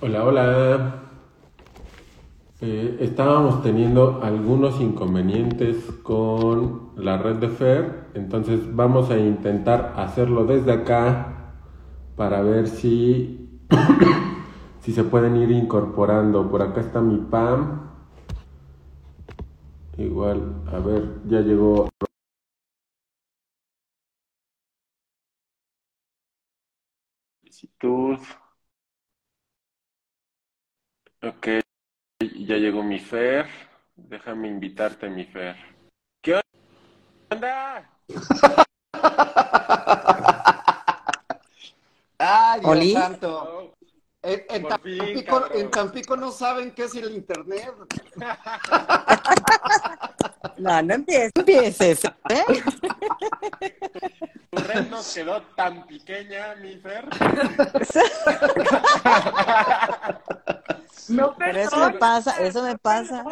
Hola, hola. Eh, estábamos teniendo algunos inconvenientes con la red de Fer, entonces vamos a intentar hacerlo desde acá para ver si, si se pueden ir incorporando. Por acá está mi PAM. Igual, a ver, ya llegó. Solicitud. Ok, ya llegó mi Fer. Déjame invitarte, mi Fer. ¿Qué onda? Ay, Dios ¿Oli? santo. En, en Por fin, Tampico, en Tampico no saben qué es el internet. No, no empieces. no empieces, ¿eh? Tu red nos quedó tan pequeña, mi Fer. No, Pero eso me pasa, eso me pasa.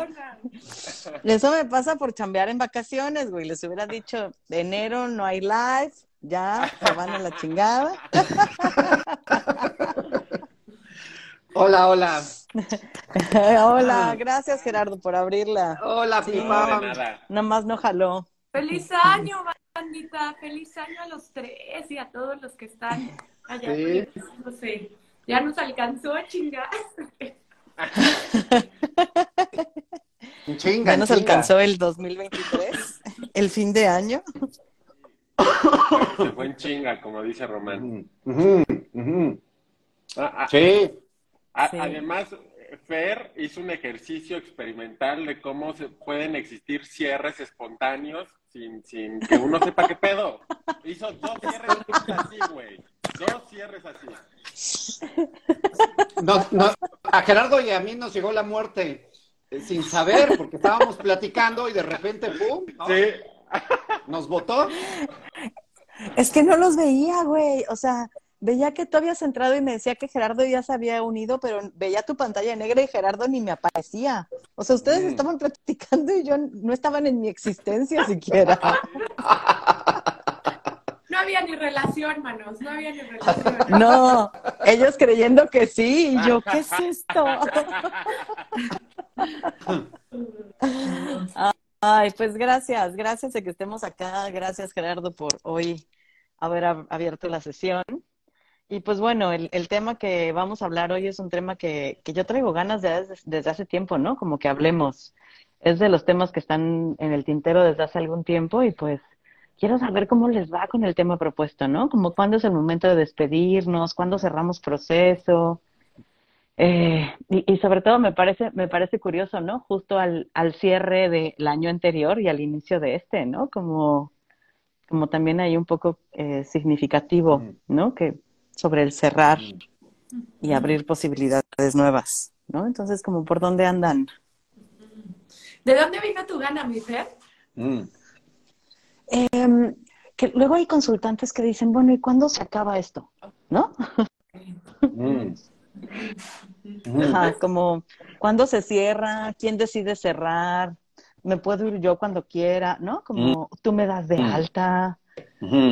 Eso me pasa por chambear en vacaciones, güey. Les hubiera dicho, de enero no hay live, ya se van a la chingada. Hola, hola. Hola, gracias Gerardo por abrirla. Hola, Sí. No, Pipa. de nada. Nada más no jaló. Feliz año, bandita. Feliz año a los tres y a todos los que están allá. Sí. conectándose. Ya nos alcanzó a chingar. Chinga, Ya nos chinga. alcanzó el 2023, el fin de año. Se fue en chinga, como dice Román. Ujú, ujú. Ah, ah, Sí. A- Sí. Además, Fer hizo un ejercicio experimental de cómo se pueden existir cierres espontáneos sin, sin que uno sepa qué pedo. Hizo dos cierres así, güey. Dos cierres así. No, no, a Gerardo y a mí nos llegó la muerte eh, sin saber, porque estábamos platicando y de repente, ¡pum! ¿no? Sí. Nos votó. Es que no los veía, güey. O sea, veía que tú habías entrado y me decía que Gerardo ya se había unido, pero veía tu pantalla negra y Gerardo ni me aparecía. O sea, ustedes Mm. estaban platicando y yo no estaban en mi existencia siquiera. No había ni relación, manos. No había ni relación. No, ellos creyendo que sí. Y yo, ¿qué es esto? Ay, pues gracias, gracias de que estemos acá. Gracias, Gerardo, por hoy haber ab- abierto la sesión. Y pues bueno, el, el tema que vamos a hablar hoy es un tema que, que yo traigo ganas de desde, desde hace tiempo, ¿no? Como que hablemos. Es de los temas que están en el tintero desde hace algún tiempo y pues quiero saber cómo les va con el tema propuesto, ¿no? Como cuándo es el momento de despedirnos, cuándo cerramos proceso. Eh, y, y sobre todo me parece, me parece curioso, ¿no? Justo al, al cierre del año anterior y al inicio de este, ¿no? Como, como también hay un poco eh, significativo, ¿no? Que sobre el cerrar y abrir posibilidades nuevas, ¿no? Entonces, como por dónde andan. ¿De dónde vino tu gana, mi Fer? Mm. Em, que luego hay consultantes que dicen, bueno, ¿y cuándo se acaba esto? ¿No? Mm. Mm. Ajá, como cuándo se cierra, quién decide cerrar, me puedo ir yo cuando quiera, ¿no? Como tú me das de Mm.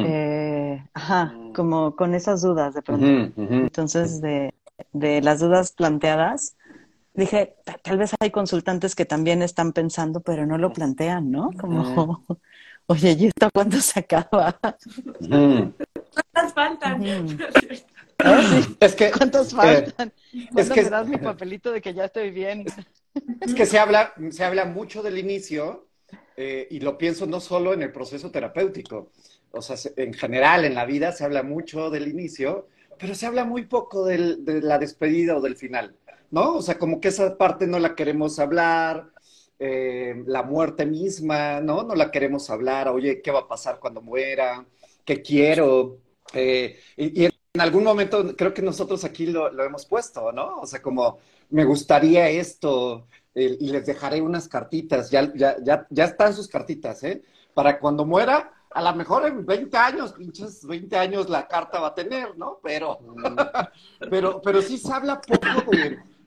Eh, ajá, como con esas dudas de pronto. Entonces, de, de las dudas planteadas, dije, "Ta- tal vez hay consultantes que también están pensando, pero no lo plantean, ¿no? Como, oye, ¿y esto cuándo se acaba? ¿Cuántas faltan? Ah, sí. Es que, ¿Cuántos eh, faltan? ¿Cuándo que- me das mi papelito de que ya estoy bien? es que se habla, se habla mucho del inicio eh, y lo pienso no solo en el proceso terapéutico, o sea, se- en general en la vida se habla mucho del inicio, pero se habla muy poco del- de la despedida o del final, ¿no? O sea, como que esa parte no la queremos hablar, eh, la muerte misma, ¿no? No la queremos hablar, oye, ¿qué va a pasar cuando muera? ¿Qué quiero? Eh, y, en algún momento creo que nosotros aquí lo, hemos puesto, ¿no? O sea, como me gustaría esto y les dejaré unas cartitas, ya están sus cartitas, ¿eh? Para cuando muera, a lo mejor en 20 años, pinches 20 años la carta va a tener, ¿no? Pero, pero, pero sí se habla poco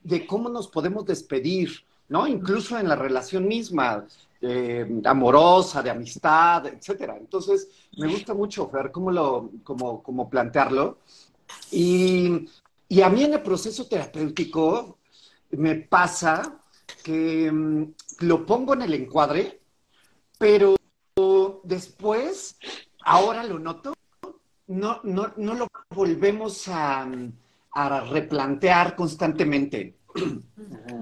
de, cómo nos podemos despedir, ¿no? Incluso en la relación misma, eh, amorosa, de amistad, etcétera. Entonces, me gusta mucho, Fer, cómo, lo, cómo, cómo plantearlo. Y, Y a mí en el proceso terapéutico me pasa que mm, lo pongo en el encuadre, pero después, ahora lo noto, no, no, no lo volvemos a, a replantear constantemente.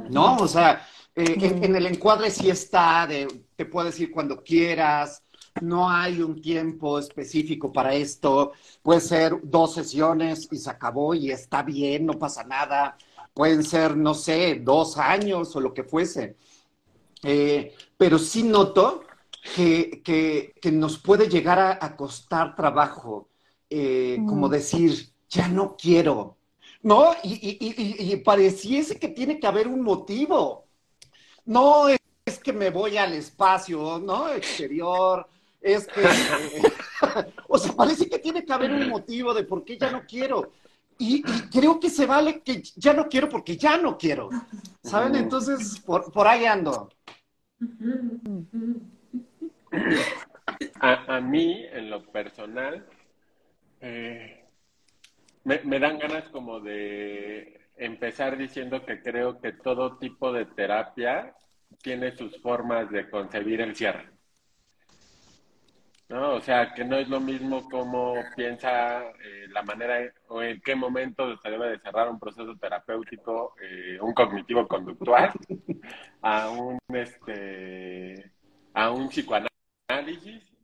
¿No? O sea, eh, en, en el encuadre sí está, de, te puedes ir cuando quieras, no hay un tiempo específico para esto, puede ser dos sesiones y se acabó y está bien, no pasa nada, pueden ser, no sé, dos años o lo que fuese. Eh, pero sí noto que, que, que, nos puede llegar a, a costar trabajo, eh, mm. como decir, ya no quiero, ¿no? Y, y, y, y, pareciese que tiene que haber un motivo. No es que me voy al espacio, ¿no? Exterior, es que, o sea, parece que tiene que haber un motivo de por qué ya no quiero. Y, y, creo que se vale que ya no quiero porque ya no quiero. ¿Saben? Entonces, por, por ahí ando. A, a, mí, en lo personal, eh, me, dan ganas como de empezar diciendo que creo que todo tipo de terapia tiene sus formas de concebir el cierre. ¿no? O sea, que no es lo mismo cómo piensa eh, la manera o en qué momento se debe de cerrar un proceso terapéutico, eh, un cognitivo conductual, a un este a un psicoanálisis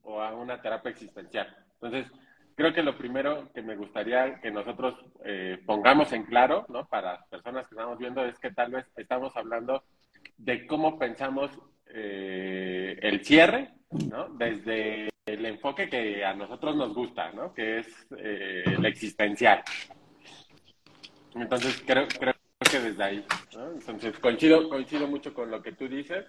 o a una terapia existencial. Entonces, creo que lo primero que me gustaría que nosotros eh, pongamos en claro, ¿no? Para las personas que estamos viendo, es que tal vez estamos hablando de cómo pensamos eh, el cierre, ¿no? Desde el enfoque que a nosotros nos gusta, ¿no? Que es eh, el existencial. Entonces, creo, creo que desde ahí. Entonces, coincido, coincido mucho con lo que tú dices.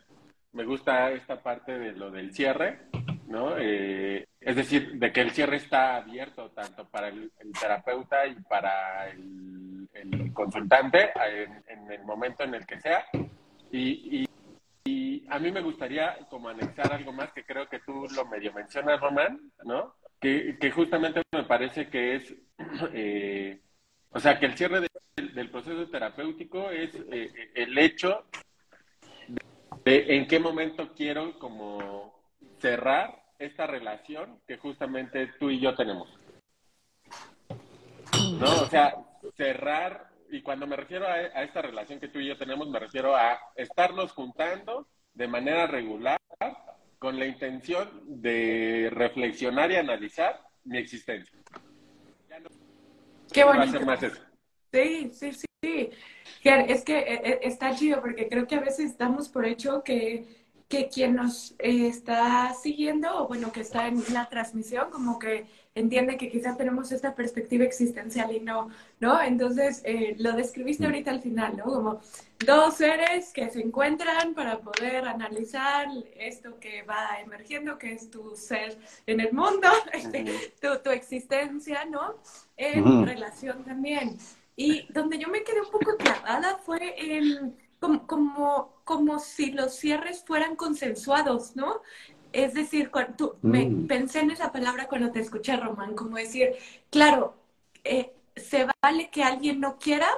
Me gusta esta parte de lo del cierre, ¿no? Eh, es decir, de que el cierre está abierto tanto para el, terapeuta y para el, consultante en, el momento en el que sea. Y, y, y, a mí me gustaría como anexar algo más que creo que tú lo medio mencionas, Román, ¿no? Que, que justamente me parece que es, eh, o sea, que el cierre de, del proceso terapéutico es eh, el hecho de en qué momento quiero como cerrar esta relación que justamente tú y yo tenemos. ¿No? O sea, cerrar, y cuando me refiero a, a, esta relación que tú y yo tenemos, me refiero a estarnos juntando de manera regular con la intención de reflexionar y analizar mi existencia. Ya no, Qué bonito. Va más eso. Sí, sí, sí. Es que eh, eh, está chido porque creo que a veces damos por hecho que que quien nos eh, está siguiendo o bueno, que está en la transmisión, como que entiende que quizás tenemos esta perspectiva existencial y no, ¿no? Entonces, eh, lo describiste ahorita al final, ¿no? Como dos seres que se encuentran para poder analizar esto que va emergiendo, que es tu ser en el mundo, este, tu, tu, existencia, ¿no? En uh -huh. relación también. Y donde yo me quedé un poco clavada fue en como, como, como si los cierres fueran consensuados, ¿no? Es decir, cuando tú, mm. me, pensé en esa palabra cuando te escuché, Román, como decir, claro, eh, se vale que alguien no quiera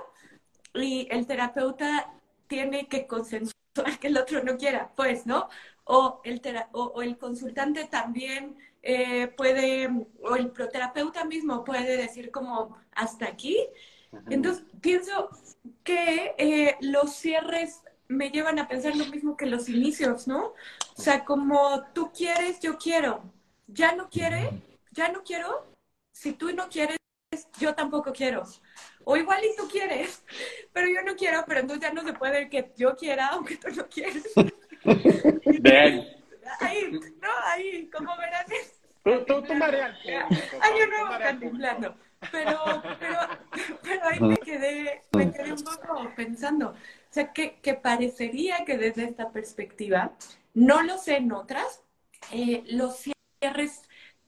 y el terapeuta tiene que consensuar que el otro no quiera, pues, ¿no? O el, o, o el consultante también eh, puede, o el proterapeuta mismo puede decir como, hasta aquí. Entonces, pienso, que eh, los cierres me llevan a pensar lo mismo que los inicios, ¿no? O sea, como tú quieres, yo quiero. Ya no quiere, ya no quiero. Si tú no quieres, yo tampoco quiero. O igual y tú quieres, pero yo no quiero, pero entonces ya no se puede que yo quiera, aunque tú no quieres. Ven. Ahí, no, ahí, como verás. Tú, tú, tú María. Hay un nuevo. Pero, pero, pero ahí me quedé, me quedé un poco pensando. O sea, que, que parecería que desde esta perspectiva, no lo sé en otras, eh, los cierres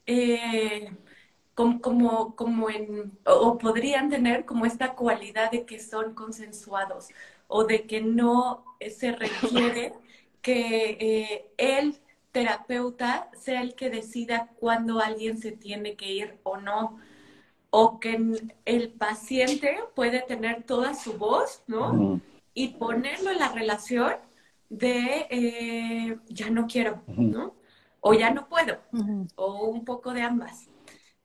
eh, como, como, como en, o podrían tener como esta cualidad de que son consensuados o de que no se requiere que eh, el terapeuta sea el que decida cuándo alguien se tiene que ir o no o que el paciente puede tener toda su voz, ¿no? Y ponerlo en la relación de eh, ya no quiero, ¿no? O ya no puedo, o un poco de ambas.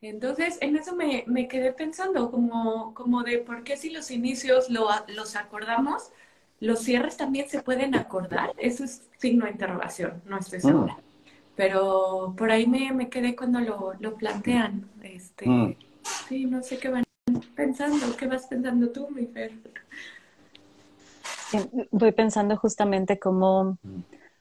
Entonces, en eso me, me, quedé pensando, como, como de por qué si los inicios lo, los acordamos, los cierres también se pueden acordar. Eso es signo de interrogación, no estoy segura. Pero por ahí me, me quedé cuando lo, lo plantean. Este, mm. Sí, no sé qué van pensando. ¿Qué vas pensando tú, mi Fer? Voy pensando justamente cómo,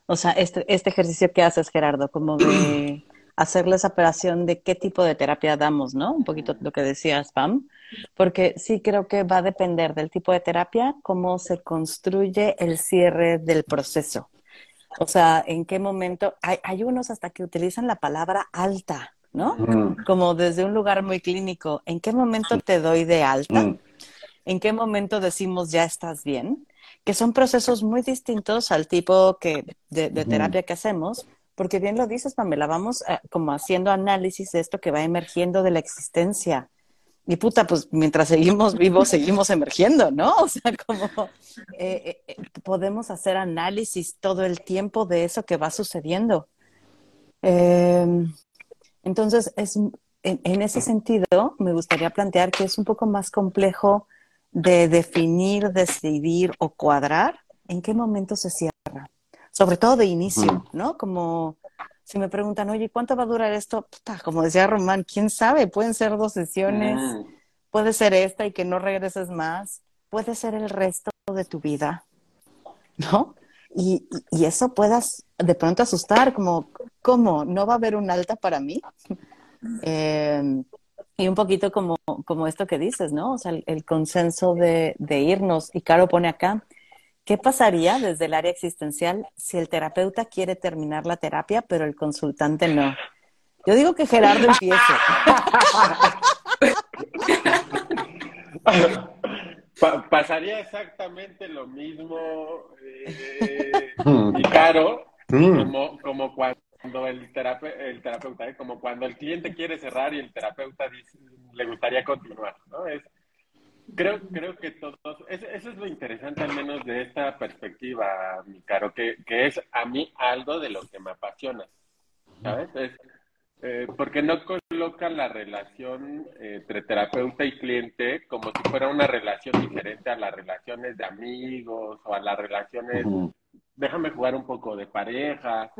o sea, este, este ejercicio que haces, Gerardo, como de hacer la separación de qué tipo de terapia damos, ¿no? Un poquito lo que decías, Pam, porque sí creo que va a depender del tipo de terapia, cómo se construye el cierre del proceso. O sea, en qué momento, hay, hay unos hasta que utilizan la palabra alta, ¿no? Mm. Como desde un lugar muy clínico, ¿en qué momento te doy de alta? Mm. ¿En qué momento decimos ya estás bien? Que son procesos muy distintos al tipo que, de, terapia que hacemos, porque bien lo dices, Pamela, vamos eh, como haciendo análisis de esto que va emergiendo de la existencia. Y puta, pues mientras seguimos vivos, seguimos emergiendo, ¿no? O sea, como eh, eh, podemos hacer análisis todo el tiempo de eso que va sucediendo. Em, entonces, es, en, ese sentido, me gustaría plantear que es un poco más complejo de definir, decidir o cuadrar en qué momento se cierra. Sobre todo de inicio, ¿no? Como si me preguntan, oye, ¿cuánto va a durar esto? Puta, como decía Román, quién sabe, pueden ser dos sesiones, puede ser esta y que no regreses más, puede ser el resto de tu vida, ¿no? Y, y eso puedas de pronto asustar, como, ¿cómo? ¿No va a haber un alta para mí? Em, y un poquito como, como esto que dices, ¿no? O sea, el, consenso de, de, irnos. Y Caro pone acá, ¿qué pasaría desde el área existencial si el terapeuta quiere terminar la terapia, pero el consultante no? Yo digo que Gerardo empiece. pasaría exactamente lo mismo, eh, y Caro. Como, como cuando el, el terapeuta, ¿eh? como cuando el cliente quiere cerrar y el terapeuta le gustaría continuar, ¿no? Es, creo, creo que todos, eso es lo interesante al menos de esta perspectiva, mi caro, que, que es a mí algo de lo que me apasiona, ¿sabes? Es, eh, porque no colocan la relación entre terapeuta y cliente como si fuera una relación diferente a las relaciones de amigos o a las relaciones déjame jugar un poco de pareja,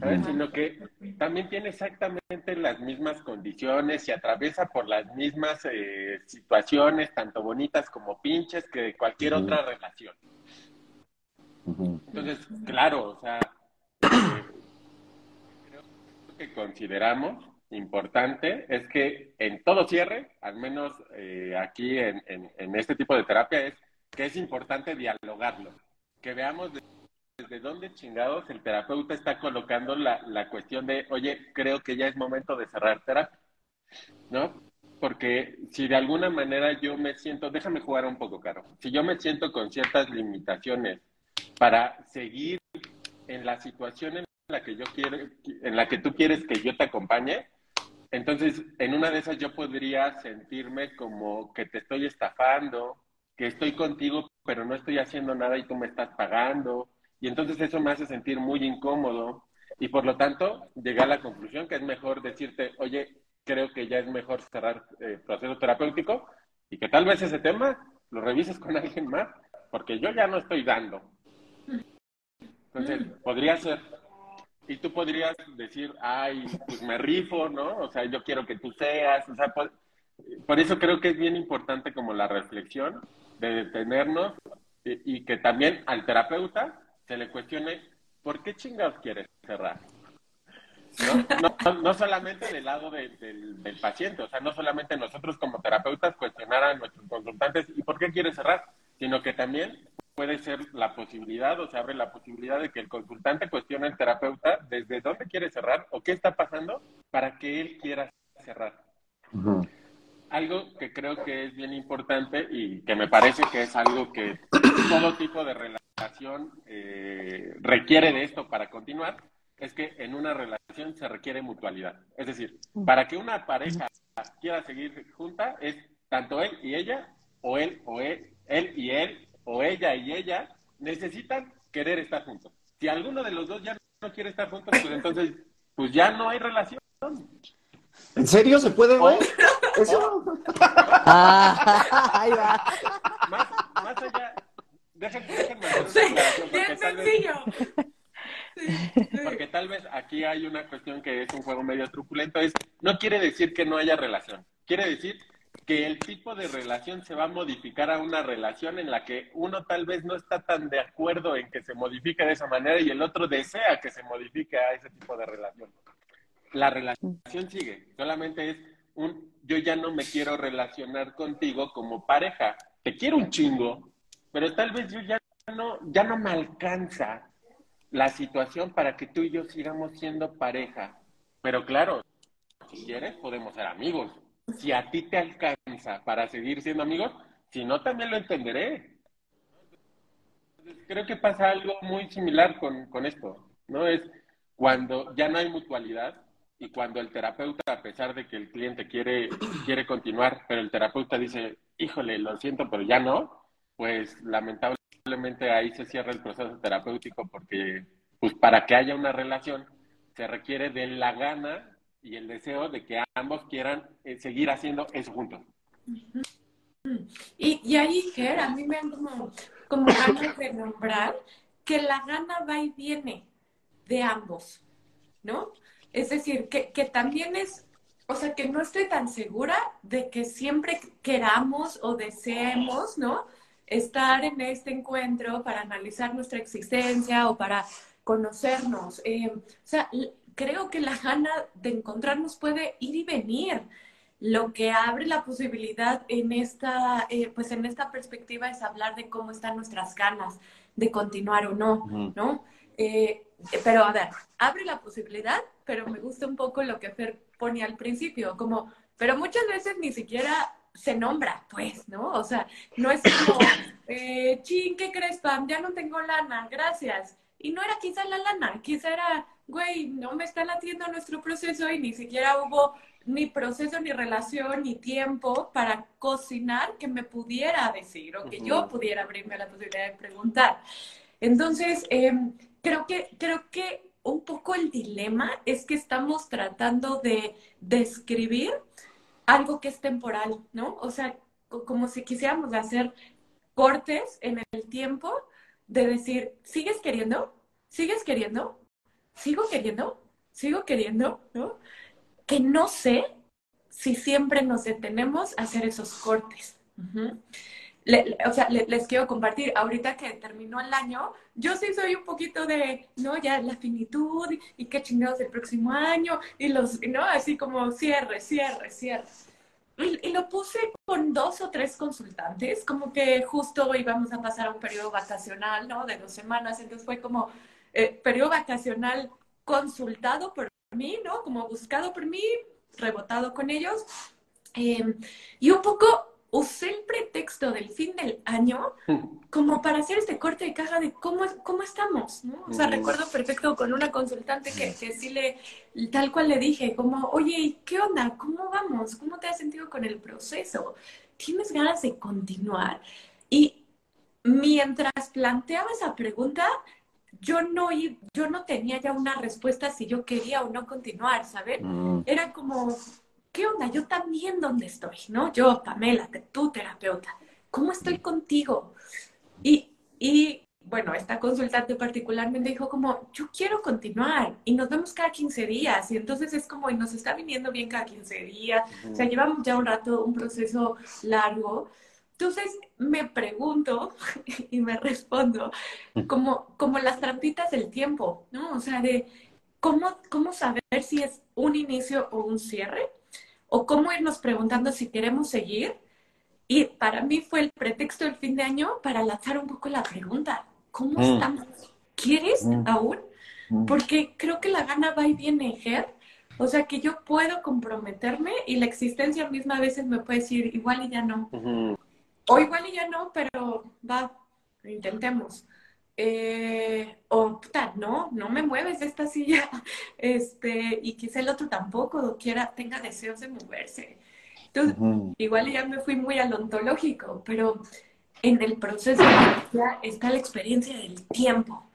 ¿sabes? Sino que también tiene exactamente las mismas condiciones y atraviesa por las mismas eh, situaciones, tanto bonitas como pinches, que cualquier otra relación. Entonces, claro, o sea, eh, que consideramos importante es que en todo cierre, al menos eh, aquí en, en, este tipo de terapia, es que es importante dialogarlo, que veamos desde dónde chingados el terapeuta está colocando la, la cuestión de, oye, creo que ya es momento de cerrar terapia, ¿no? Porque si de alguna manera yo me siento, déjame jugar un poco, Caro, si yo me siento con ciertas limitaciones para seguir en la situación en la que yo quiero, en la que tú quieres que yo te acompañe, entonces en una de esas yo podría sentirme como que te estoy estafando, que estoy contigo, pero no estoy haciendo nada y tú me estás pagando, y entonces eso me hace sentir muy incómodo y por lo tanto llegué a la conclusión que es mejor decirte, oye, creo que ya es mejor cerrar el eh, proceso terapéutico y que tal vez ese tema lo revises con alguien más, porque yo ya no estoy dando. Entonces, podría ser. Y tú podrías decir, ay, pues me rifo, ¿no? O sea, yo quiero que tú seas. O sea, por, por eso creo que es bien importante como la reflexión de detenernos y, que también al terapeuta se le cuestione por qué chingados quieres cerrar. No, solamente del lado del, paciente, o sea, no solamente nosotros como terapeutas cuestionar a nuestros consultantes y por qué quieres cerrar, sino que también puede ser la posibilidad o se abre la posibilidad de que el consultante cuestione al terapeuta desde dónde quiere cerrar o qué está pasando para que él quiera cerrar. Algo que creo que es bien importante y que me parece que es algo que todo tipo de relación relación eh, requiere de esto para continuar es que en una relación se requiere mutualidad. Es decir, para que una pareja quiera seguir junta es tanto él y ella, o él, o él, él y él, o ella y ella, necesitan querer estar juntos. Si alguno de los dos ya no quiere estar juntos, pues entonces, pues ya no hay relación. ¿En serio se puede? O- Eso. Ah, ahí va. Más, más allá, déjenme hacer una Sí, aclaración, bien porque tal vez sencillo. Sí, sí. Porque tal vez aquí hay una cuestión que es un juego medio truculento, es no quiere decir que no haya relación, quiere decir que el tipo de relación se va a modificar a una relación en la que uno tal vez no está tan de acuerdo en que se modifique de esa manera y el otro desea que se modifique a ese tipo de relación. La relación sigue, solamente es un yo ya no me quiero relacionar contigo como pareja, te quiero un chingo, pero tal vez yo ya no, ya no me alcanza la situación para que tú y yo sigamos siendo pareja. Pero claro, si quieres, podemos ser amigos. Si a ti te alcanza para seguir siendo amigos, si no, también lo entenderé. Creo que pasa algo muy similar con, con esto, ¿no? Es cuando ya no hay mutualidad y cuando el terapeuta, a pesar de que el cliente quiere, quiere continuar, pero el terapeuta dice, híjole, lo siento, pero ya no, pues lamentablemente ahí se cierra el proceso terapéutico porque pues para que haya una relación se requiere de la gana y el deseo de que ambos quieran eh, seguir haciendo eso juntos. Y, y ahí, Ger, a mí me han como, como ganas de nombrar que la gana va y viene de ambos, ¿no? Es decir, que, que también es, o sea, que no estoy tan segura de que siempre queramos o deseemos, ¿no? Estar en este encuentro para analizar nuestra existencia o para conocernos. Eh, o sea, creo que la gana de encontrarnos puede ir y venir. Lo que abre la posibilidad en esta, eh, pues en esta perspectiva es hablar de cómo están nuestras ganas de continuar o no. ¿no? Eh, pero a ver, abre la posibilidad, pero me gusta un poco lo que Fer ponía al principio, como, pero muchas veces ni siquiera se nombra, pues, ¿no? O sea, no es como, eh, chin, ¿qué crees, Pam? Ya no tengo lana, gracias. Y no era quizá la lana, quizá era, güey, no me está latiendo nuestro proceso y ni siquiera hubo ni proceso, ni relación, ni tiempo para cocinar que me pudiera decir o que yo pudiera abrirme a la posibilidad de preguntar. Entonces, em, creo que, creo que un poco el dilema es que estamos tratando de describir algo que es temporal, ¿no? O sea, co- como si quisiéramos hacer cortes en el tiempo de decir, ¿sigues queriendo? ¿Sigues queriendo? ¿Sigo queriendo? ¿Sigo queriendo? ¿No? Que no sé si siempre nos detenemos a hacer esos cortes. Ujú. Le- le- o sea, le- les quiero compartir, ahorita que terminó el año, yo sí soy un poquito de, no, ya la finitud y, y qué chingados el próximo año y los, ¿no? Así como cierre, cierre, cierre. Y, y lo puse con dos o tres consultantes, como que justo íbamos a pasar a un periodo vacacional, ¿no? De dos semanas, entonces fue como eh, periodo vacacional consultado por mí, ¿no? Como buscado por mí, rebotado con ellos. Eh, y un poco usé el pretexto del fin del año como para hacer este corte de caja de cómo, cómo estamos, ¿no? O sea, recuerdo perfecto con una consultante que, que sí le, tal cual le dije, como, oye, ¿y ¿qué onda? ¿Cómo vamos? ¿Cómo te has sentido con el proceso? ¿Tienes ganas de continuar? Y mientras planteaba esa pregunta, yo no, yo no tenía ya una respuesta si yo quería o no continuar, ¿saben? Era como, ¿qué onda? Yo también dónde estoy, ¿no? Yo, Pamela, tu terapeuta, ¿cómo estoy contigo? Y, y bueno, esta consultante particularmente dijo como, yo quiero continuar y nos vemos cada 15 días y entonces es como, y nos está viniendo bien cada 15 días, o sea, llevamos ya un rato, un proceso largo. Entonces me pregunto y me respondo como, como las trampitas del tiempo, ¿no? O sea, de cómo, cómo saber si es un inicio o un cierre, o cómo irnos preguntando si queremos seguir. Y para mí fue el pretexto del fin de año para lanzar un poco la pregunta, ¿cómo Mm. estamos? ¿Quieres Mm. aún? Mm. Porque creo que la gana va y viene, Ger. O sea, que yo puedo comprometerme y la existencia misma a veces me puede decir igual y ya no. Ujú. O igual y ya no, pero va, intentemos. eh, o puta, no, no me mueves de esta silla, este, y quizá el otro tampoco quiera, tenga deseos de moverse. Entonces, igual ya me fui muy al ontológico, pero en el proceso ya está la experiencia del tiempo.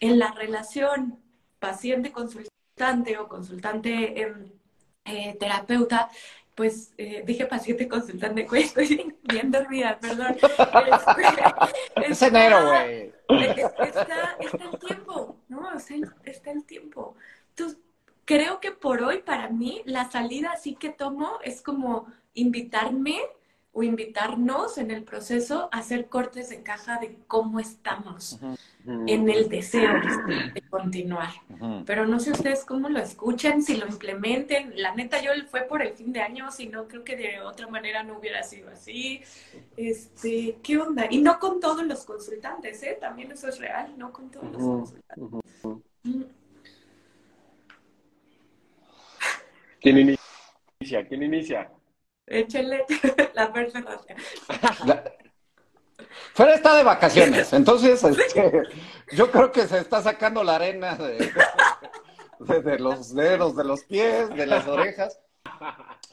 En la relación paciente-consultante o consultante-terapeuta, pues eh, dije paciente consultante, güey, estoy bien dormida, perdón. Este, es enero, güey. Está, está, el tiempo, ¿no? Está el, está el tiempo. Entonces, creo que por hoy, para mí, la salida sí que tomo es como invitarme o invitarnos en el proceso a hacer cortes de caja de cómo estamos en el deseo de continuar. Pero no sé ustedes cómo lo escuchan, si lo implementen. La neta, yo fue por el fin de año, si no, creo que de otra manera no hubiera sido así. Este, ¿Qué onda? Y no con todos los consultantes, ¿eh? También eso es real, no con todos los consultantes. ¿Quién inicia? ¿Quién inicia? Échele la persona. Fuera está de vacaciones, entonces este, yo creo que se está sacando la arena de, los dedos, de los pies, de las orejas.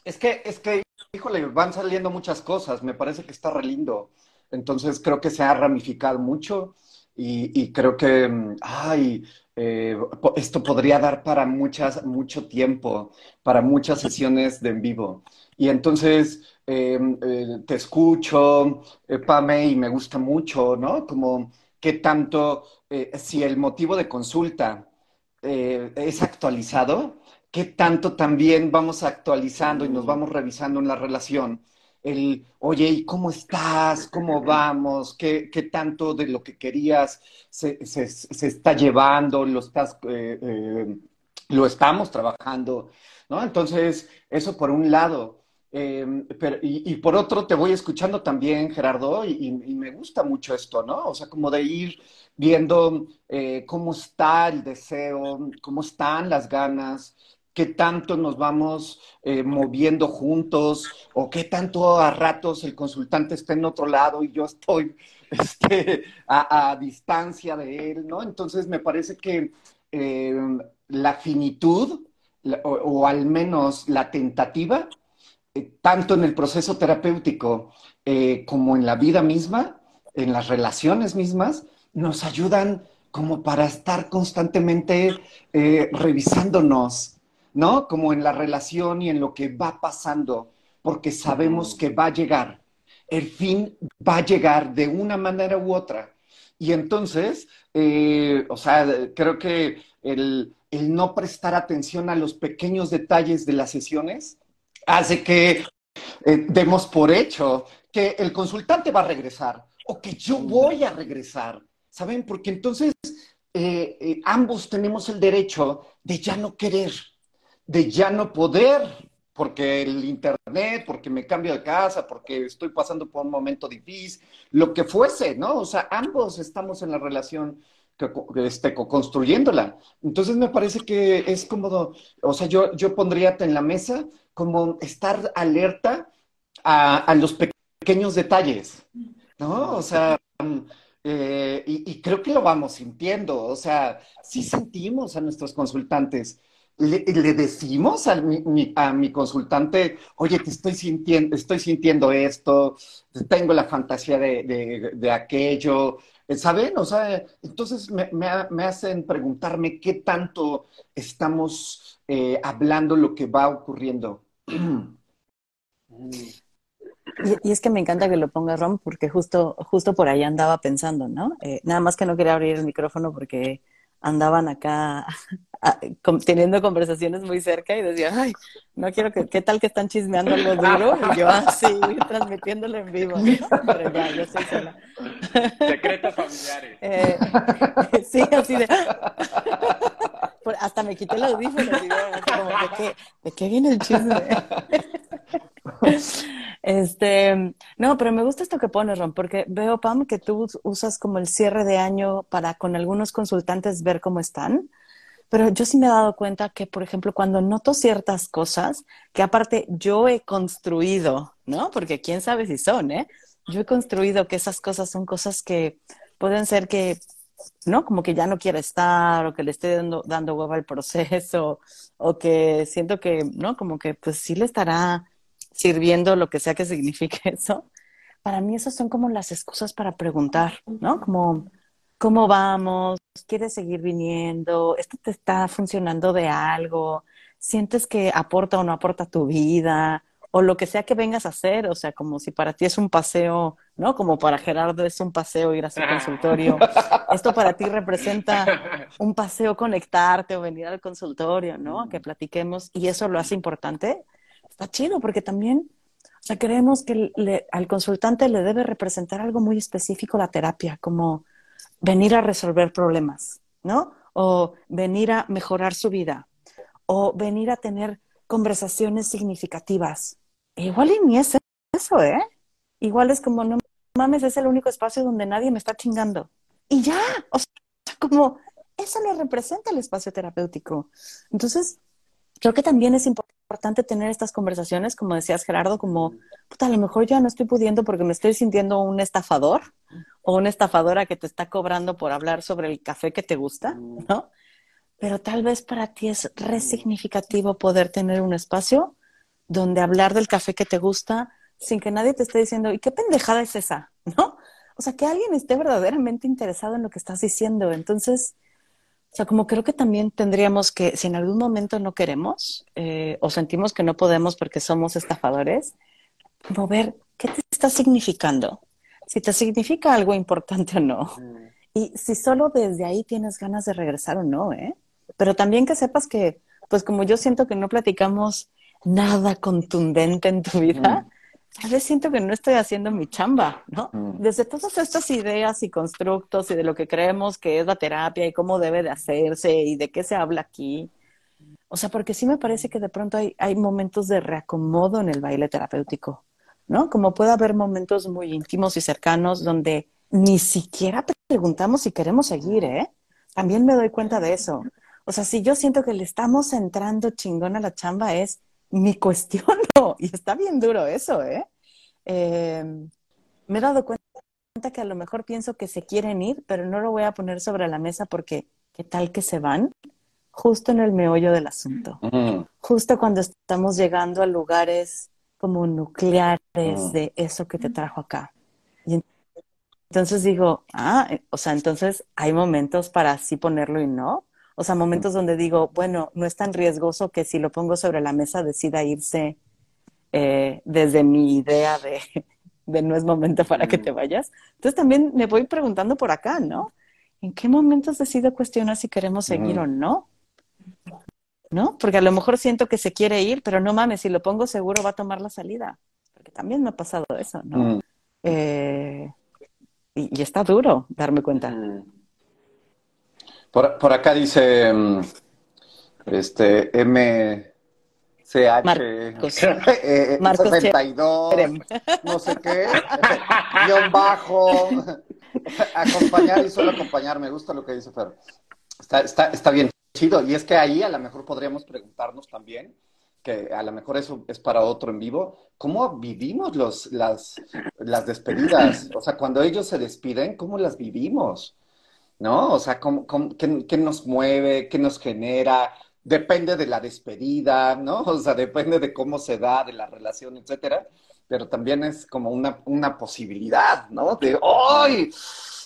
Es que, es que, híjole, van saliendo muchas cosas, me parece que está re lindo. Entonces creo que se ha ramificado mucho y, creo que, ay, eh, esto podría dar para muchas, mucho tiempo, para muchas sesiones de en vivo. Y entonces em, eh, te escucho, eh, Pame, y me gusta mucho, ¿no? Como qué tanto, eh, si el motivo de consulta es actualizado, qué tanto también vamos actualizando y nos vamos revisando en la relación. El, oye, ¿y cómo estás? ¿Cómo vamos? ¿Qué, qué tanto de lo que querías se, se, se está llevando? ¿Lo, estás, lo estamos trabajando? ¿No? Entonces, eso por un lado. Em, y, por otro, te voy escuchando también, Gerardo, y, me gusta mucho esto, ¿no? O sea, como de ir viendo eh, cómo está el deseo, cómo están las ganas, qué tanto nos vamos eh, moviendo juntos, o qué tanto a ratos el consultante está en otro lado y yo estoy este, a, distancia de él, ¿no? Entonces, me parece que em, la finitud, o al menos la tentativa, eh, tanto en el proceso terapéutico eh, como en la vida misma, en las relaciones mismas, nos ayudan como para estar constantemente eh, revisándonos, ¿no? Como en la relación y en lo que va pasando, porque sabemos que va a llegar, el fin va a llegar de una manera u otra. Y entonces, o sea, creo que el, el no prestar atención a los pequeños detalles de las sesiones, hace que eh, demos por hecho que el consultante va a regresar o que yo voy a regresar, ¿saben? Porque entonces eh, eh, ambos tenemos el derecho de ya no querer, de ya no poder, porque el internet, porque me cambio de casa, porque estoy pasando por un momento difícil, lo que fuese, ¿no? O sea, ambos estamos en la relación este, construyéndola. Entonces me parece que es cómodo, o sea, yo, yo pondría en la mesa como estar alerta a, los pequeños detalles, ¿no? O sea, eh, y, creo que lo vamos sintiendo, o sea, sí sentimos a nuestros consultantes. Le, decimos a mi, a mi, consultante, oye, te estoy sintiendo, estoy sintiendo esto, tengo la fantasía de, de, aquello, ¿saben? O sea, entonces me, me, hacen preguntarme qué tanto estamos eh, hablando lo que va ocurriendo. Y, es que me encanta que lo ponga Rom porque justo, justo por ahí andaba pensando, ¿no? Eh, nada más que no quería abrir el micrófono porque andaban acá teniendo conversaciones muy cerca y decía, ay, no quiero que, ¿qué tal que están chismeando algo duro? Y yo así, ah, transmitiéndolo en vivo, Pero ya, yo soy sola. Secretos familiares. Eh, sí, así de... Hasta me quité el audífono y como, ¿de qué, ¿de qué viene el chisme? Este, no, pero me gusta esto que pones, Ron, porque veo, Pam, que tú usas como el cierre de año para con algunos consultantes ver cómo están. Pero yo sí me he dado cuenta que, por ejemplo, cuando noto ciertas cosas, que aparte yo he construido, ¿no? Porque quién sabe si son, ¿eh? Yo he construido que esas cosas son cosas que pueden ser que ¿no? Como que ya no quiere estar o que le esté dando, dando hueva al proceso o que siento que, ¿no? Como que pues sí le estará sirviendo lo que sea que signifique eso. Para mí esas son como las excusas para preguntar, ¿no? Como, ¿cómo vamos? ¿Quieres seguir viniendo? ¿Esto te está funcionando de algo? ¿Sientes que aporta o no aporta tu vida? o lo que sea que vengas a hacer, o sea, como si para ti es un paseo, ¿no? Como para Gerardo es un paseo ir a su consultorio. Esto para ti representa un paseo conectarte o venir al consultorio, ¿no? Que platiquemos y eso lo hace importante. Está chido porque también, o sea, creemos que al consultante le debe representar algo muy específico la terapia, como venir a resolver problemas, ¿no? O venir a mejorar su vida, o venir a tener conversaciones significativas. Igual y ni es eso, ¿eh? Igual es como, no mames, es el único espacio donde nadie me está chingando. Y ya, o sea, como eso no representa el espacio terapéutico. Entonces, creo que también es importante tener estas conversaciones, como decías Gerardo, como, puta, a lo mejor ya no estoy pudiendo porque me estoy sintiendo un estafador o una estafadora que te está cobrando por hablar sobre el café que te gusta, ¿no? pero tal vez para ti es resignificativo poder tener un espacio donde hablar del café que te gusta sin que nadie te esté diciendo, ¿y qué pendejada es esa? ¿No? O sea, que alguien esté verdaderamente interesado en lo que estás diciendo. Entonces, o sea, como creo que también tendríamos que, si en algún momento no queremos eh, o sentimos que no podemos porque somos estafadores, como ver qué te está significando, si te significa algo importante o no. Mm. Y si solo desde ahí tienes ganas de regresar o no, ¿eh? pero también que sepas que, pues como yo siento que no platicamos nada contundente en tu vida, a veces siento que no estoy haciendo mi chamba, ¿no? Desde todas estas ideas y constructos y de lo que creemos que es la terapia y cómo debe de hacerse y de qué se habla aquí. O sea, porque sí me parece que de pronto hay, hay momentos de reacomodo en el baile terapéutico, ¿no? Como puede haber momentos muy íntimos y cercanos donde ni siquiera preguntamos si queremos seguir, ¿eh? También me doy cuenta de eso. O sea, si yo siento que le estamos entrando chingón a la chamba, es mi cuestión, Y está bien duro eso, ¿eh? ¿eh? Me he dado cuenta que a lo mejor pienso que se quieren ir, pero no lo voy a poner sobre la mesa porque, ¿qué tal que se van? Justo en el meollo del asunto. Justo cuando estamos llegando a lugares como nucleares de eso que te trajo acá. Y entonces digo, ah, eh, o sea, entonces hay momentos para sí ponerlo y no. O sea, momentos donde digo, bueno, no es tan riesgoso que si lo pongo sobre la mesa decida irse eh, desde mi idea de, de, no es momento para que te vayas. Entonces también me voy preguntando por acá, ¿no? ¿En qué momentos decido cuestionar si queremos seguir o no? ¿No? Porque a lo mejor siento que se quiere ir, pero no mames, si lo pongo seguro va a tomar la salida. Porque también me ha pasado eso, ¿no? Eh, y, y, está duro darme cuenta. Por, por acá dice mm, este MCH Marcos, eh, 62, eh, no sé qué, guion bajo, acompañar y solo acompañar, me gusta lo que dice Fer. Está, está, está bien chido, y es que ahí a lo mejor podríamos preguntarnos también, que a lo mejor eso es para otro en vivo, ¿cómo vivimos los, las, las despedidas? O sea, cuando ellos se despiden, ¿cómo las vivimos? ¿no? O sea, qué, nos mueve, qué nos genera, depende de la despedida, ¿no? O sea, depende de cómo se da, de la relación, etcétera, pero también es como una, una posibilidad, ¿no? De, ¡ay!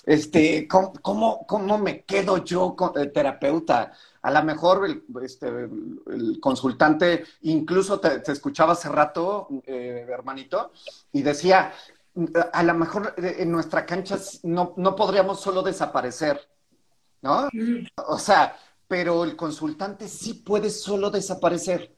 Este, ¿cómo, cómo, me quedo yo con, el terapeuta? A lo mejor el, este, el consultante, incluso te, escuchaba hace rato, eh, hermanito, y decía, a lo mejor eh, en nuestra cancha no, no podríamos solo desaparecer, ¿no? O sea, pero el consultante sí puede solo desaparecer.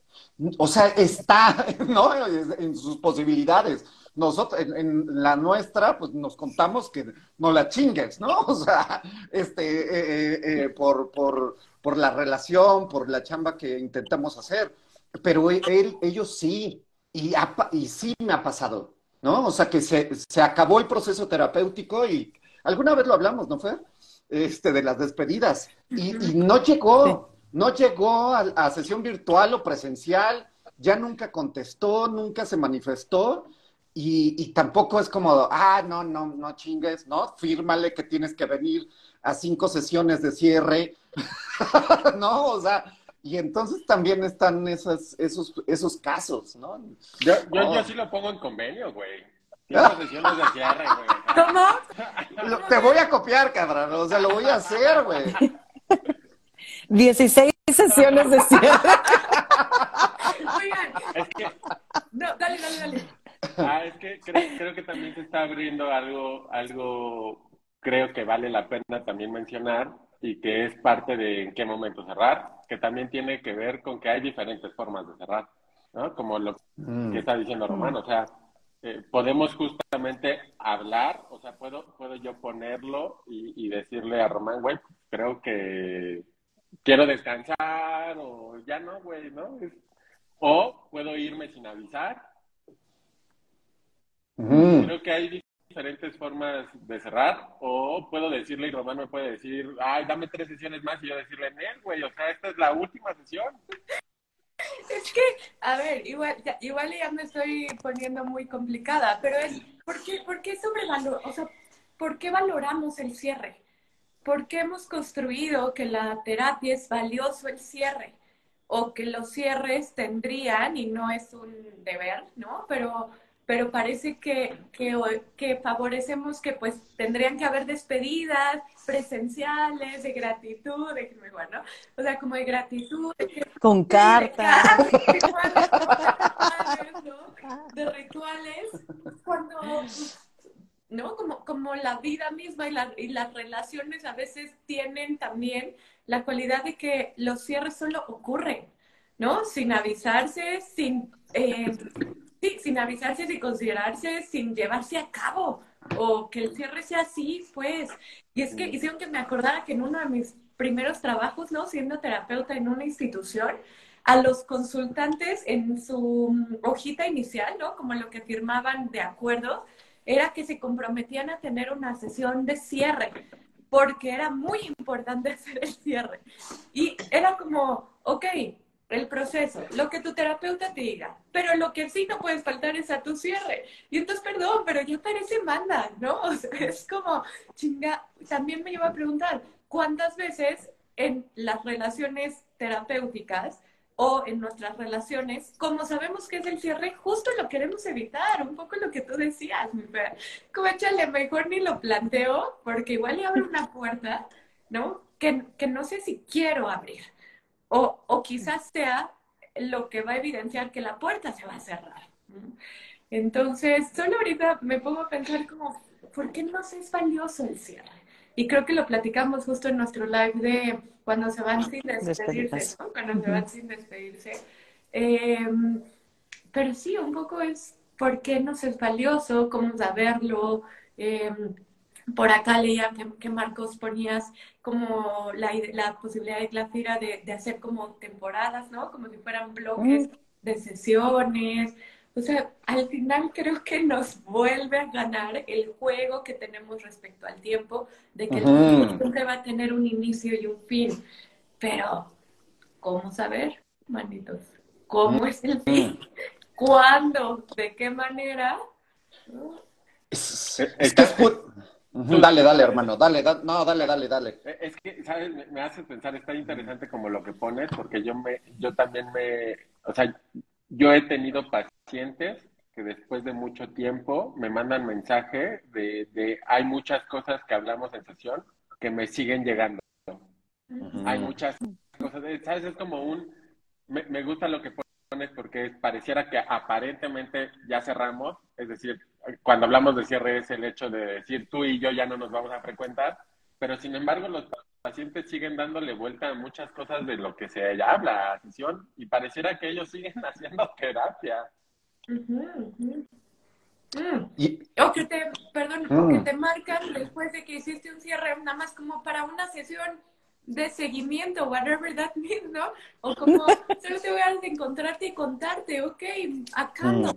O sea, está, ¿no? En sus posibilidades. Nosotros, en, la nuestra, pues nos contamos que no la chingues, ¿no? O sea, este, eh, eh, por, por, por, la relación, por la chamba que intentamos hacer. Pero él, ellos sí, y, y sí me ha pasado. ¿no? O sea, que se, se acabó el proceso terapéutico y alguna vez lo hablamos, ¿no fue? Este, de las despedidas. Y, no llegó, no llegó a, sesión virtual o presencial, ya nunca contestó, nunca se manifestó. Y, tampoco es como, ah, no, no, no chingues, ¿no? Fírmale que tienes que venir a cinco sesiones de cierre, ¿no? O sea, y entonces también están esos, esos, esos casos, ¿no? Yo, yo, yo sí lo pongo en convenio, güey. Cinco sesiones de cierre, güey. ¿Cómo? te voy a copiar, cabrón, o sea, lo voy a hacer, güey. 16 sesiones de cierre. Oigan, es que... No, dale, dale, dale. Que creo, que también se está abriendo algo, algo creo que vale la pena también mencionar y que es parte de en qué momento cerrar, que también tiene que ver con que hay diferentes formas de cerrar, ¿no? Como lo mm. que está diciendo Román, o sea, eh, podemos justamente hablar, o sea, puedo, puedo yo ponerlo y, y decirle a Román, güey, creo que quiero descansar o ya no, güey, ¿no? o puedo irme sin avisar Creo que hay diferentes formas de cerrar, o puedo decirle y Román me puede decir, ay, dame tres sesiones más y yo decirle, él, güey, o sea, esta es la última sesión. Es que, a ver, igual ya, igual ya me estoy poniendo muy complicada, pero es, ¿por qué, por qué sobrevalor, o sea, por qué valoramos el cierre? ¿Por qué hemos construido que la terapia es valioso el cierre? O que los cierres tendrían, y no es un deber, ¿no? Pero pero parece que, que, favorecemos que pues tendrían que haber despedidas presenciales de gratitud, de, bueno, o sea, como de gratitud. Con cartas. De, rituales, cuando, ¿no? Como, como la vida misma y, la, y las relaciones a veces tienen también la cualidad de que los cierres solo ocurren, ¿no? Sin avisarse, sin... Eh, sin avisarse, sin considerarse, sin llevarse a cabo, o que el cierre sea así, pues. Y es que hicieron que me acordara que en uno de mis primeros trabajos, ¿no? Siendo terapeuta en una institución, a los consultantes en su hojita inicial, ¿no? Como lo que firmaban de acuerdo, era que se comprometían a tener una sesión de cierre, porque era muy importante hacer el cierre. Y era como, ok, el proceso, lo que tu terapeuta te diga, pero lo que sí no puedes faltar es a tu cierre. Y entonces, perdón, pero ya parece manda, ¿no? Es como, chinga, también me iba a preguntar, ¿cuántas veces en las relaciones terapéuticas o en nuestras relaciones, como sabemos que es el cierre, justo lo queremos evitar, un poco lo que tú decías, mi fe. Como échale, mejor ni lo planteo, porque igual le abre una puerta, ¿no? Que, que no sé si quiero abrir. O, o quizás sea lo que va a evidenciar que la puerta se va a cerrar. Entonces, solo ahorita me pongo a pensar como, ¿por qué no es valioso el cierre? Y creo que lo platicamos justo en nuestro live de cuando se van sin despedirse, ¿no? Cuando se van sin despedirse. Em, pero sí, un poco es por qué nos es valioso, cómo saberlo, eh, por acá leía que, Marcos ponías como la, la posibilidad de Glafira de, de, hacer como temporadas, ¿no? Como si fueran bloques mm. de sesiones. O sea, al final creo que nos vuelve a ganar el juego que tenemos respecto al tiempo, de que el tiempo siempre va a tener un inicio y un fin. Pero, ¿cómo saber, manitos? ¿Cómo es el fin? ¿Cuándo? ¿De qué manera? Es, es, que Dale, dale, hermano, dale, no, dale, dale, dale. Eh, es que, ¿sabes? Me, hace pensar, está interesante como lo que pones, porque yo me, yo también me, o sea, yo he tenido pacientes que después de mucho tiempo me mandan mensaje de, de hay muchas cosas que hablamos en sesión que me siguen llegando. Hay muchas cosas, ¿sabes? Es como un, me, me gusta lo que pones porque pareciera que aparentemente ya cerramos, es decir, cuando hablamos de cierre es el hecho de decir tú y yo ya no nos vamos a frecuentar, pero sin embargo los pacientes siguen dándole vuelta a muchas cosas de lo que se habla a sesión y pareciera que ellos siguen haciendo terapia. Mm. O que te, perdón, o que mm. te marcan después de que hiciste un cierre, nada más como para una sesión de seguimiento, whatever that means, ¿no? O como solo te voy a encontrarte y contarte, ok, acá no.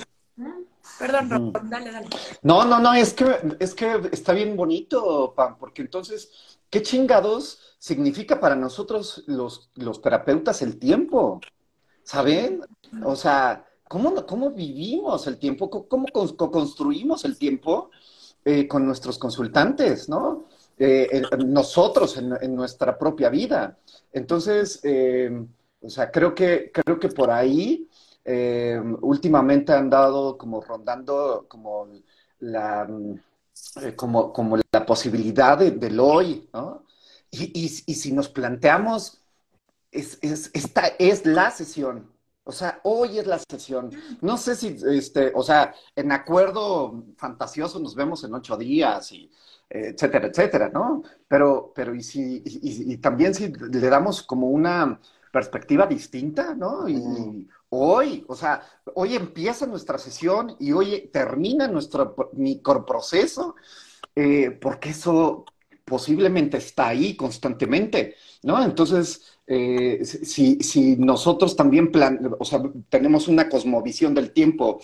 Perdón, dale, dale. No, no, no, es que, es que está bien bonito, Pam, porque entonces, ¿qué chingados significa para nosotros los, los terapeutas el tiempo? ¿Saben? O sea, cómo, cómo vivimos el tiempo, cómo, construimos el tiempo eh, con nuestros consultantes, ¿no? Eh, nosotros en, nuestra propia vida. Entonces, eh, o sea, creo que, creo que por ahí últimamente han dado como rondando como la, como, como la posibilidad del hoy, ¿no? Y, si nos planteamos, es, esta es la sesión, o sea, hoy es la sesión. No sé si, este, o sea, en acuerdo fantasioso nos vemos en ocho días y etcétera, etcétera, ¿no? Pero, pero y si, y, también si le damos como una perspectiva distinta, ¿no? Y, hoy, o sea, hoy empieza nuestra sesión y hoy termina nuestro microproceso, eh, porque eso posiblemente está ahí constantemente, ¿no? Entonces, eh, si, nosotros también plan, tenemos una cosmovisión del tiempo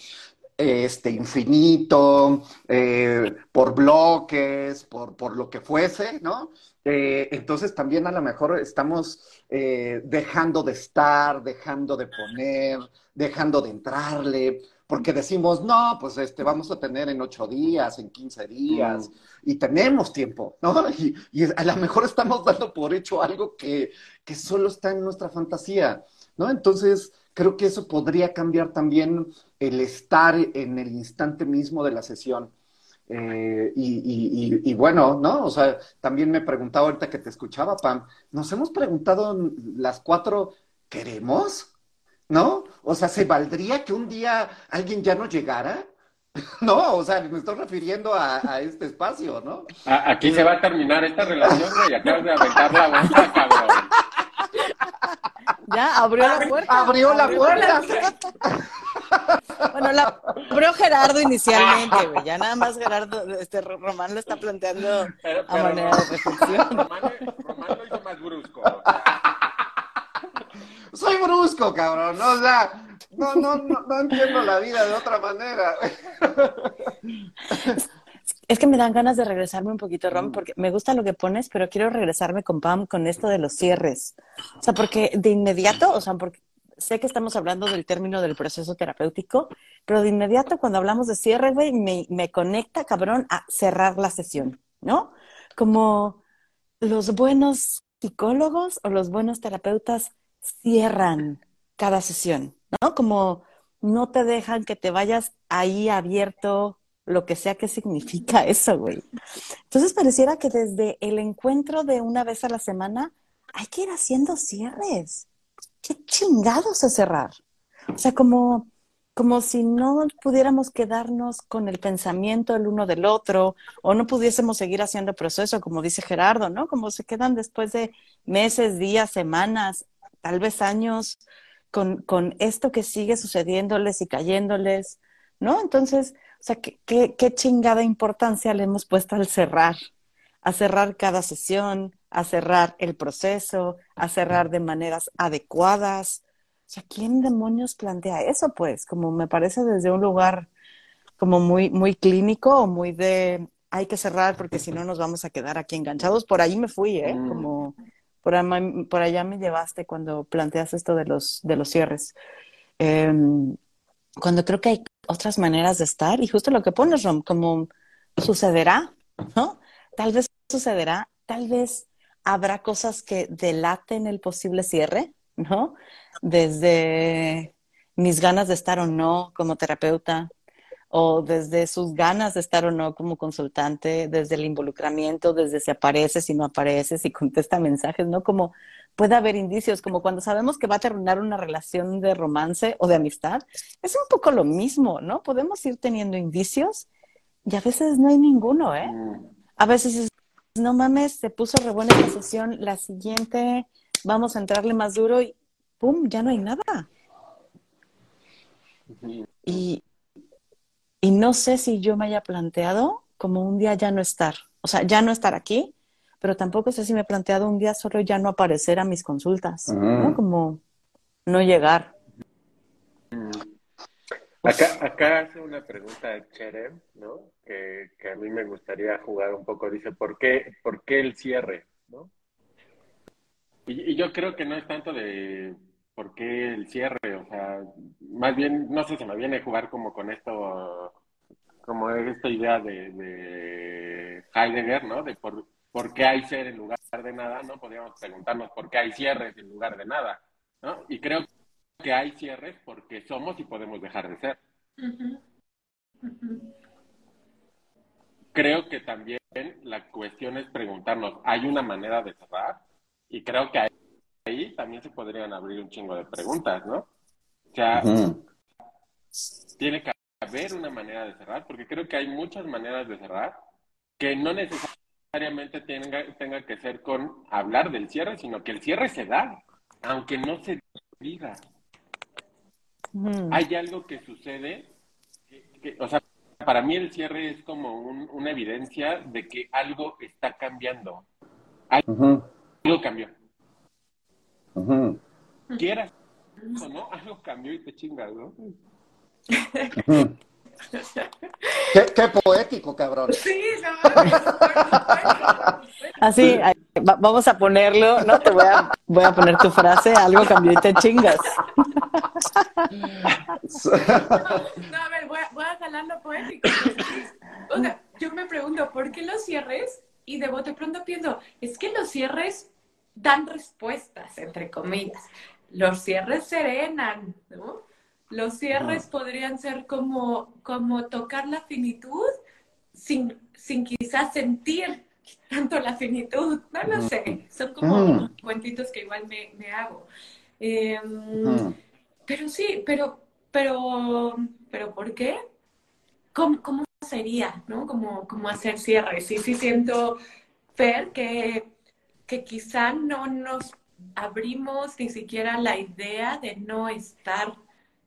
este, infinito, eh, por bloques, por, por, lo que fuese, ¿no? Eh, entonces también a lo mejor estamos dejando de estar, dejando de poner, dejando de entrarle, porque decimos, no, pues este, vamos a tener en ocho días, en quince días, mm. y tenemos tiempo, ¿no? Y, y, a lo mejor estamos dando por hecho algo que, que solo está en nuestra fantasía, ¿no? Entonces, creo que eso podría cambiar también el estar en el instante mismo de la sesión. Eh, y, y, y, bueno, ¿no? O sea, también me preguntaba ahorita que te escuchaba, Pam, nos hemos preguntado las cuatro, ¿queremos? ¿No? O sea, ¿se valdría que un día alguien ya no llegara? No, o sea, me estoy refiriendo a, este espacio, ¿no? Aquí se va a terminar esta relación, y acabas de aventar la bomba, cabrón. Ya, abrió la puerta. Abrió la puerta. Bueno, la abrió Gerardo inicialmente, güey. Ya nada más Gerardo, este Román lo está planteando a manera de reflexión. Román, Román lo hizo más brusco soy brusco, cabrón. ¿no? O sea, no, no, no, entiendo la vida de otra manera. Es que me dan ganas de regresarme un poquito, Rom, porque me gusta lo que pones, pero quiero regresarme con Pam con esto de los cierres. O sea, porque de inmediato, o sea, porque sé que estamos hablando del término del proceso terapéutico, pero de inmediato cuando hablamos de cierre, güey, me, me conecta, cabrón, a cerrar la sesión, ¿no? Como los buenos psicólogos o los buenos terapeutas cierran cada sesión, ¿no? Como no te dejan que te vayas ahí abierto, lo que sea que significa eso, güey. Entonces pareciera que desde el encuentro de una vez a la semana hay que ir haciendo cierres. ¿Qué chingados es cerrar? O sea, como, como si no pudiéramos quedarnos con el pensamiento el uno del otro o no pudiésemos seguir haciendo proceso, como dice Gerardo, ¿no? Como se quedan después de meses, días, semanas tal vez años con, con esto que sigue sucediéndoles y cayéndoles, ¿no? Entonces, o sea, ¿qué, qué, chingada importancia le hemos puesto al cerrar, a cerrar cada sesión, a cerrar el proceso, a cerrar de maneras adecuadas. O sea, ¿quién demonios plantea eso? Pues, como me parece desde un lugar como muy, muy clínico o muy de hay que cerrar porque si no nos vamos a quedar aquí enganchados. Por ahí me fui, ¿eh? Mm. Como por, allá me llevaste cuando planteas esto de los, de los cierres. Em, cuando creo que hay otras maneras de estar, y justo lo que pones, Rom, como sucederá, ¿no? Tal vez sucederá, tal vez habrá cosas que delaten el posible cierre, ¿no? Desde mis ganas de estar o no como terapeuta, o desde sus ganas de estar o no como consultante, desde el involucramiento, desde si aparece, si no aparece, si contesta mensajes, ¿no? Como puede haber indicios, como cuando sabemos que va a terminar una relación de romance o de amistad, es un poco lo mismo, ¿no? Podemos ir teniendo indicios y a veces no hay ninguno, ¿eh? A veces no mames, se puso re buena la sesión, la siguiente vamos a entrarle más duro y ¡pum! ya no hay nada. Y no sé si yo me haya planteado como un día ya no estar, o sea, ya no estar aquí, pero tampoco sé si me he planteado un día solo ya no aparecer a mis consultas, ¿no? Como no llegar. Acá, acá hace una pregunta Cherem, ¿no? Que, que, a mí me gustaría jugar un poco. Dice, ¿por qué, por qué el cierre? ¿no? Y, y, yo creo que no es tanto de ¿por qué el cierre? O sea, más bien, no sé, si me viene a jugar como con esto, como esta idea de, Heidegger, ¿no? De por, por, qué hay ser en lugar de nada, ¿no? Podríamos preguntarnos por qué hay cierres en lugar de nada, ¿no? Y creo que hay cierres porque somos y podemos dejar de ser. Creo que también la cuestión es preguntarnos, ¿hay una manera de cerrar? Y creo que ahí también se podrían abrir un chingo de preguntas, ¿no? O sea, tiene que haber una manera de cerrar, porque creo que hay muchas maneras de cerrar que no necesariamente tenga, tenga que ser con hablar del cierre, sino que el cierre se da, aunque no se diga. Hay algo que sucede, o sea, para mí el cierre es como una evidencia de que algo está cambiando. Algo, cambió. Quieras o no, algo cambió y te chingas, ¿no? Qué, poético, cabrón. Sí, Así, vamos a ponerlo, ¿no? Te voy a, voy a poner tu frase, algo cambió y te chingas. No, a ver, voy a, voy a jalarlo poético. O sea, yo me pregunto, ¿por qué los cierres? Y de bote pronto pienso, es que los cierres dan respuestas, entre comillas. Los cierres serenan, ¿no? Los cierres podrían ser como, como tocar la finitud sin, sin quizás sentir tanto la finitud. No lo sé, son como cuentitos que igual me, me hago. Em, pero sí, pero, pero, pero ¿por qué? ¿Cómo, cómo sería, no? Como, como hacer cierres. Sí, sí siento, Fer, que, que quizá no nos abrimos ni siquiera la idea de no estar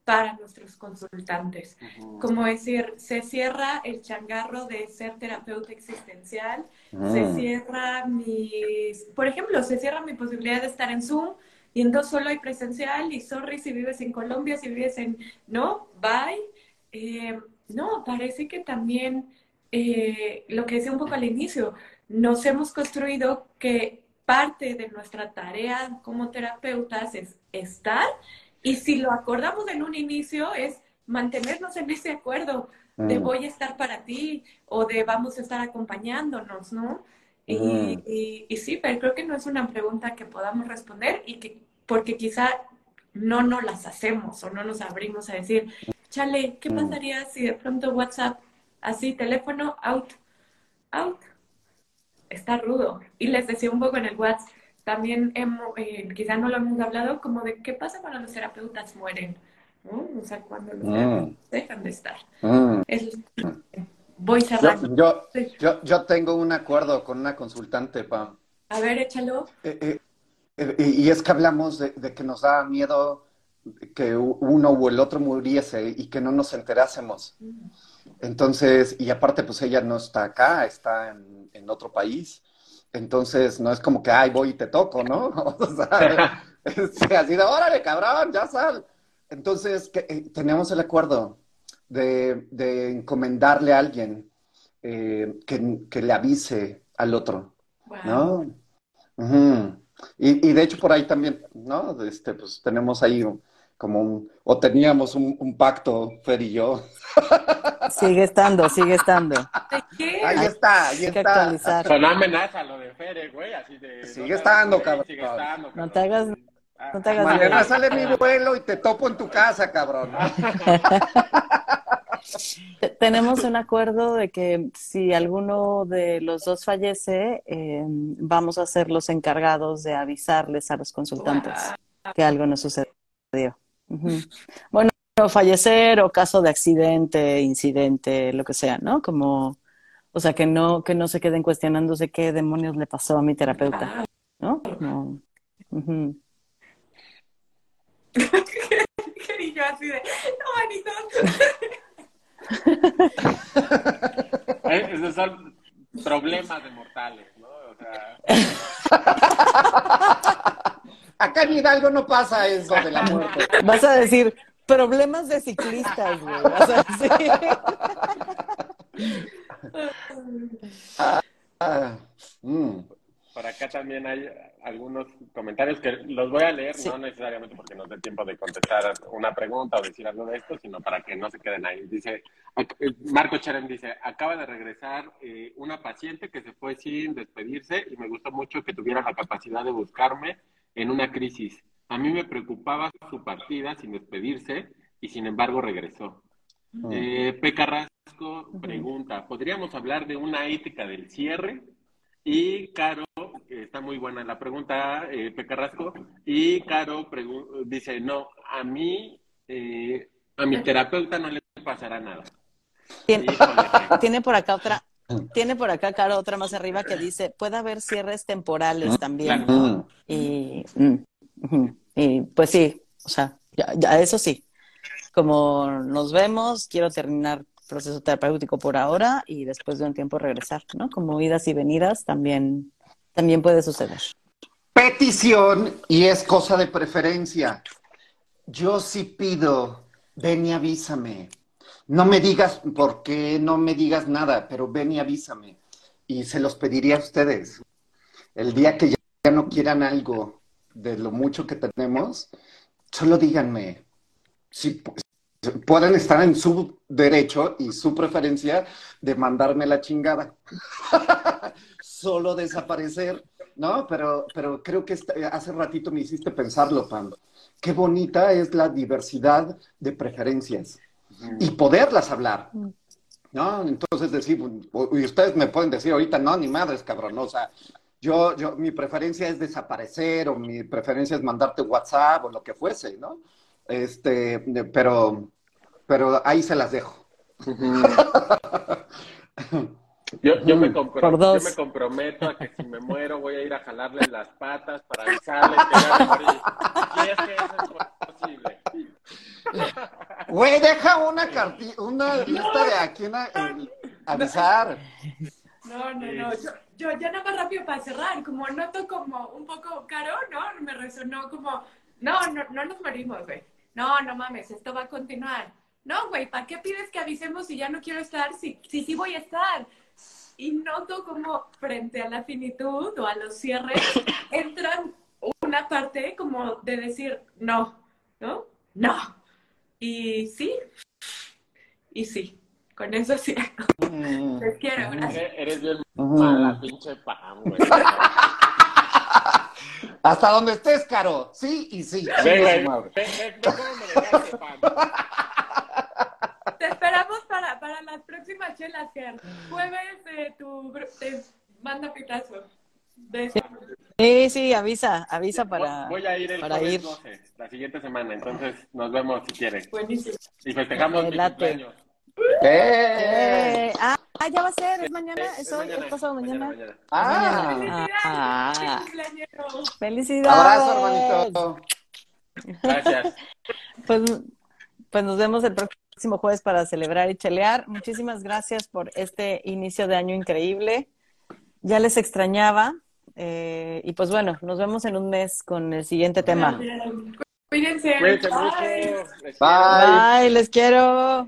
para nuestros consultantes. Como decir, se cierra el changarro de ser terapeuta existencial, se ah. cierra mis, por ejemplo, se cierra mi posibilidad de estar en Zoom y entonces solo hay presencial y sorry si vives en Colombia, si vives en, no, bye. Eh, no, parece que también eh, lo que decía un poco al inicio, nos hemos construido que parte de nuestra tarea como terapeutas es estar y si lo acordamos en un inicio es mantenernos en ese acuerdo de mm. voy a estar para ti o de vamos a estar acompañándonos, ¿no? Y, mm. y, sí, pero creo que no es una pregunta que podamos responder y que porque quizá no nos las hacemos o no nos abrimos a decir, chale, ¿qué mm. pasaría si de pronto WhatsApp, así, teléfono, out, out? Está rudo. Y les decía un poco en el WhatsApp, también hemos, eh, quizá no lo hemos hablado, como de qué pasa cuando los terapeutas mueren, O sea, cuando los mm. dejan de estar. Mm. voy cerrando. Yo, yo, yo, tengo un acuerdo con una consultante, Pam. A ver, échalo. Eh, eh, y es que hablamos de, que nos da miedo que uno o el otro muriese y que no nos enterásemos. Mm. Entonces, y aparte, pues ella no está acá, está en, en otro país. Entonces, no es como que, ay, voy y te toco, ¿no? O sea, así de, órale, cabrón, ya sal. Entonces, que, eh, tenemos el acuerdo de, encomendarle a alguien eh, que, le avise al otro, ¿no? y, y, de hecho, por ahí también, ¿no? Este, pues tenemos ahí como un, o teníamos un, pacto, Fer y yo. Sigue estando, sigue estando. ¿Qué? Ahí está, ahí está. Actualizar. Son amenaza lo de Fer, güey, así de... Sigue estando, cabrón. Sigue estando, No te hagas... Ah, no te hagas Mañana sale mi vuelo y te topo en tu casa, cabrón. Tenemos un acuerdo de que si alguno de los dos fallece, eh, vamos a ser los encargados de avisarles a los consultantes que algo nos sucedió. Bueno, fallecer o caso de accidente, incidente, lo que sea, ¿no? Como, o sea, que no, que no se queden cuestionándose qué demonios le pasó a mi terapeuta, ¿no? Como, y yo así de, no, eh, Esos son problemas de mortales, ¿no? O sea... Acá en Hidalgo no pasa eso de la muerte. Vas a decir, problemas de ciclistas, güey. Vas a decir. Ah, mm. por acá también hay algunos comentarios que los voy a leer, no necesariamente porque nos dé tiempo de contestar una pregunta o decir algo de esto, sino para que no se queden ahí. Dice, eh, Marco Cherem dice, acaba de regresar eh, una paciente que se fue sin despedirse y me gustó mucho que tuviera la capacidad de buscarme en una crisis. A mí me preocupaba su partida sin despedirse y sin embargo regresó. Mm. Eh, Peca Rasco pregunta, ¿podríamos hablar de una ética del cierre? Y Caro, está muy buena la pregunta, eh, Pecarrasco, y Caro dice, no, a mí, eh, a mi terapeuta no le pasará nada. Tiene, por acá otra, tiene por acá, Caro, otra más arriba que dice, puede haber cierres temporales mm, también. Y, mm, y, pues sí, o sea, ya, eso sí, como nos vemos, quiero terminar proceso terapéutico por ahora y después de un tiempo regresar, ¿no? Como idas y venidas también, también puede suceder. Petición y es cosa de preferencia. Yo sí pido, ven y avísame. No me digas por qué, no me digas nada, pero ven y avísame. Y se los pediría a ustedes. El día que ya no quieran algo de lo mucho que tenemos, solo díganme. Si, pueden estar en su derecho y su preferencia de mandarme la chingada. Solo desaparecer, ¿no? Pero, pero creo que hace ratito me hiciste pensarlo, Pam. Qué bonita es la diversidad de preferencias y poderlas hablar. ¿No? Entonces decir, y ustedes me pueden decir ahorita, no, ni madres, cabrón, o sea, yo, yo, mi preferencia es desaparecer o mi preferencia es mandarte WhatsApp o lo que fuese, ¿no? Este, pero, pero ahí se las dejo. Yo, yo, me comprometo, yo me comprometo a que si me muero voy a ir a jalarle las patas para avisarle que voy a morir. Y es que eso es posible. Güey, deja una cartilla, una lista de a quién avisar. No, no, no. Yo, yo ya nada más rápido para cerrar, como noto como un poco caro, ¿no? Me resonó como, no, no, no nos morimos, güey no, no mames, esto va a continuar. No, güey, ¿para qué pides que avisemos si ya no quiero estar? Si sí sí voy a estar. Y noto como frente a la finitud o a los cierres entra una parte como de decir no, ¿no? No. Y sí, y sí, con eso sí. Mm. Les quiero, gracias. Eres bien mala, pinche pan, güey. Hasta donde estés, Caro. Sí y sí. Venga, Te esperamos para, para las próximas chelas, Ger. Jueves eh, tu te manda pitazo. Sí, sí, avisa, avisa para. Voy a ir el para ir. 12, la siguiente semana, entonces nos vemos si quieres. Buenísimo. Y festejamos mi cumpleaños. ¡Eh! Ah, Ah, ya va a ser, es mañana, es, hoy, es pasado mañana. Ah, ah, felicidades. Abrazo, hermanito. Gracias. Pues, pues nos vemos el próximo jueves para celebrar y chelear. Muchísimas gracias por este inicio de año increíble. Ya les extrañaba. Eh, y pues bueno, nos vemos en un mes con el siguiente tema. Cuídense. Cuídense mucho. Bye. Bye, les quiero.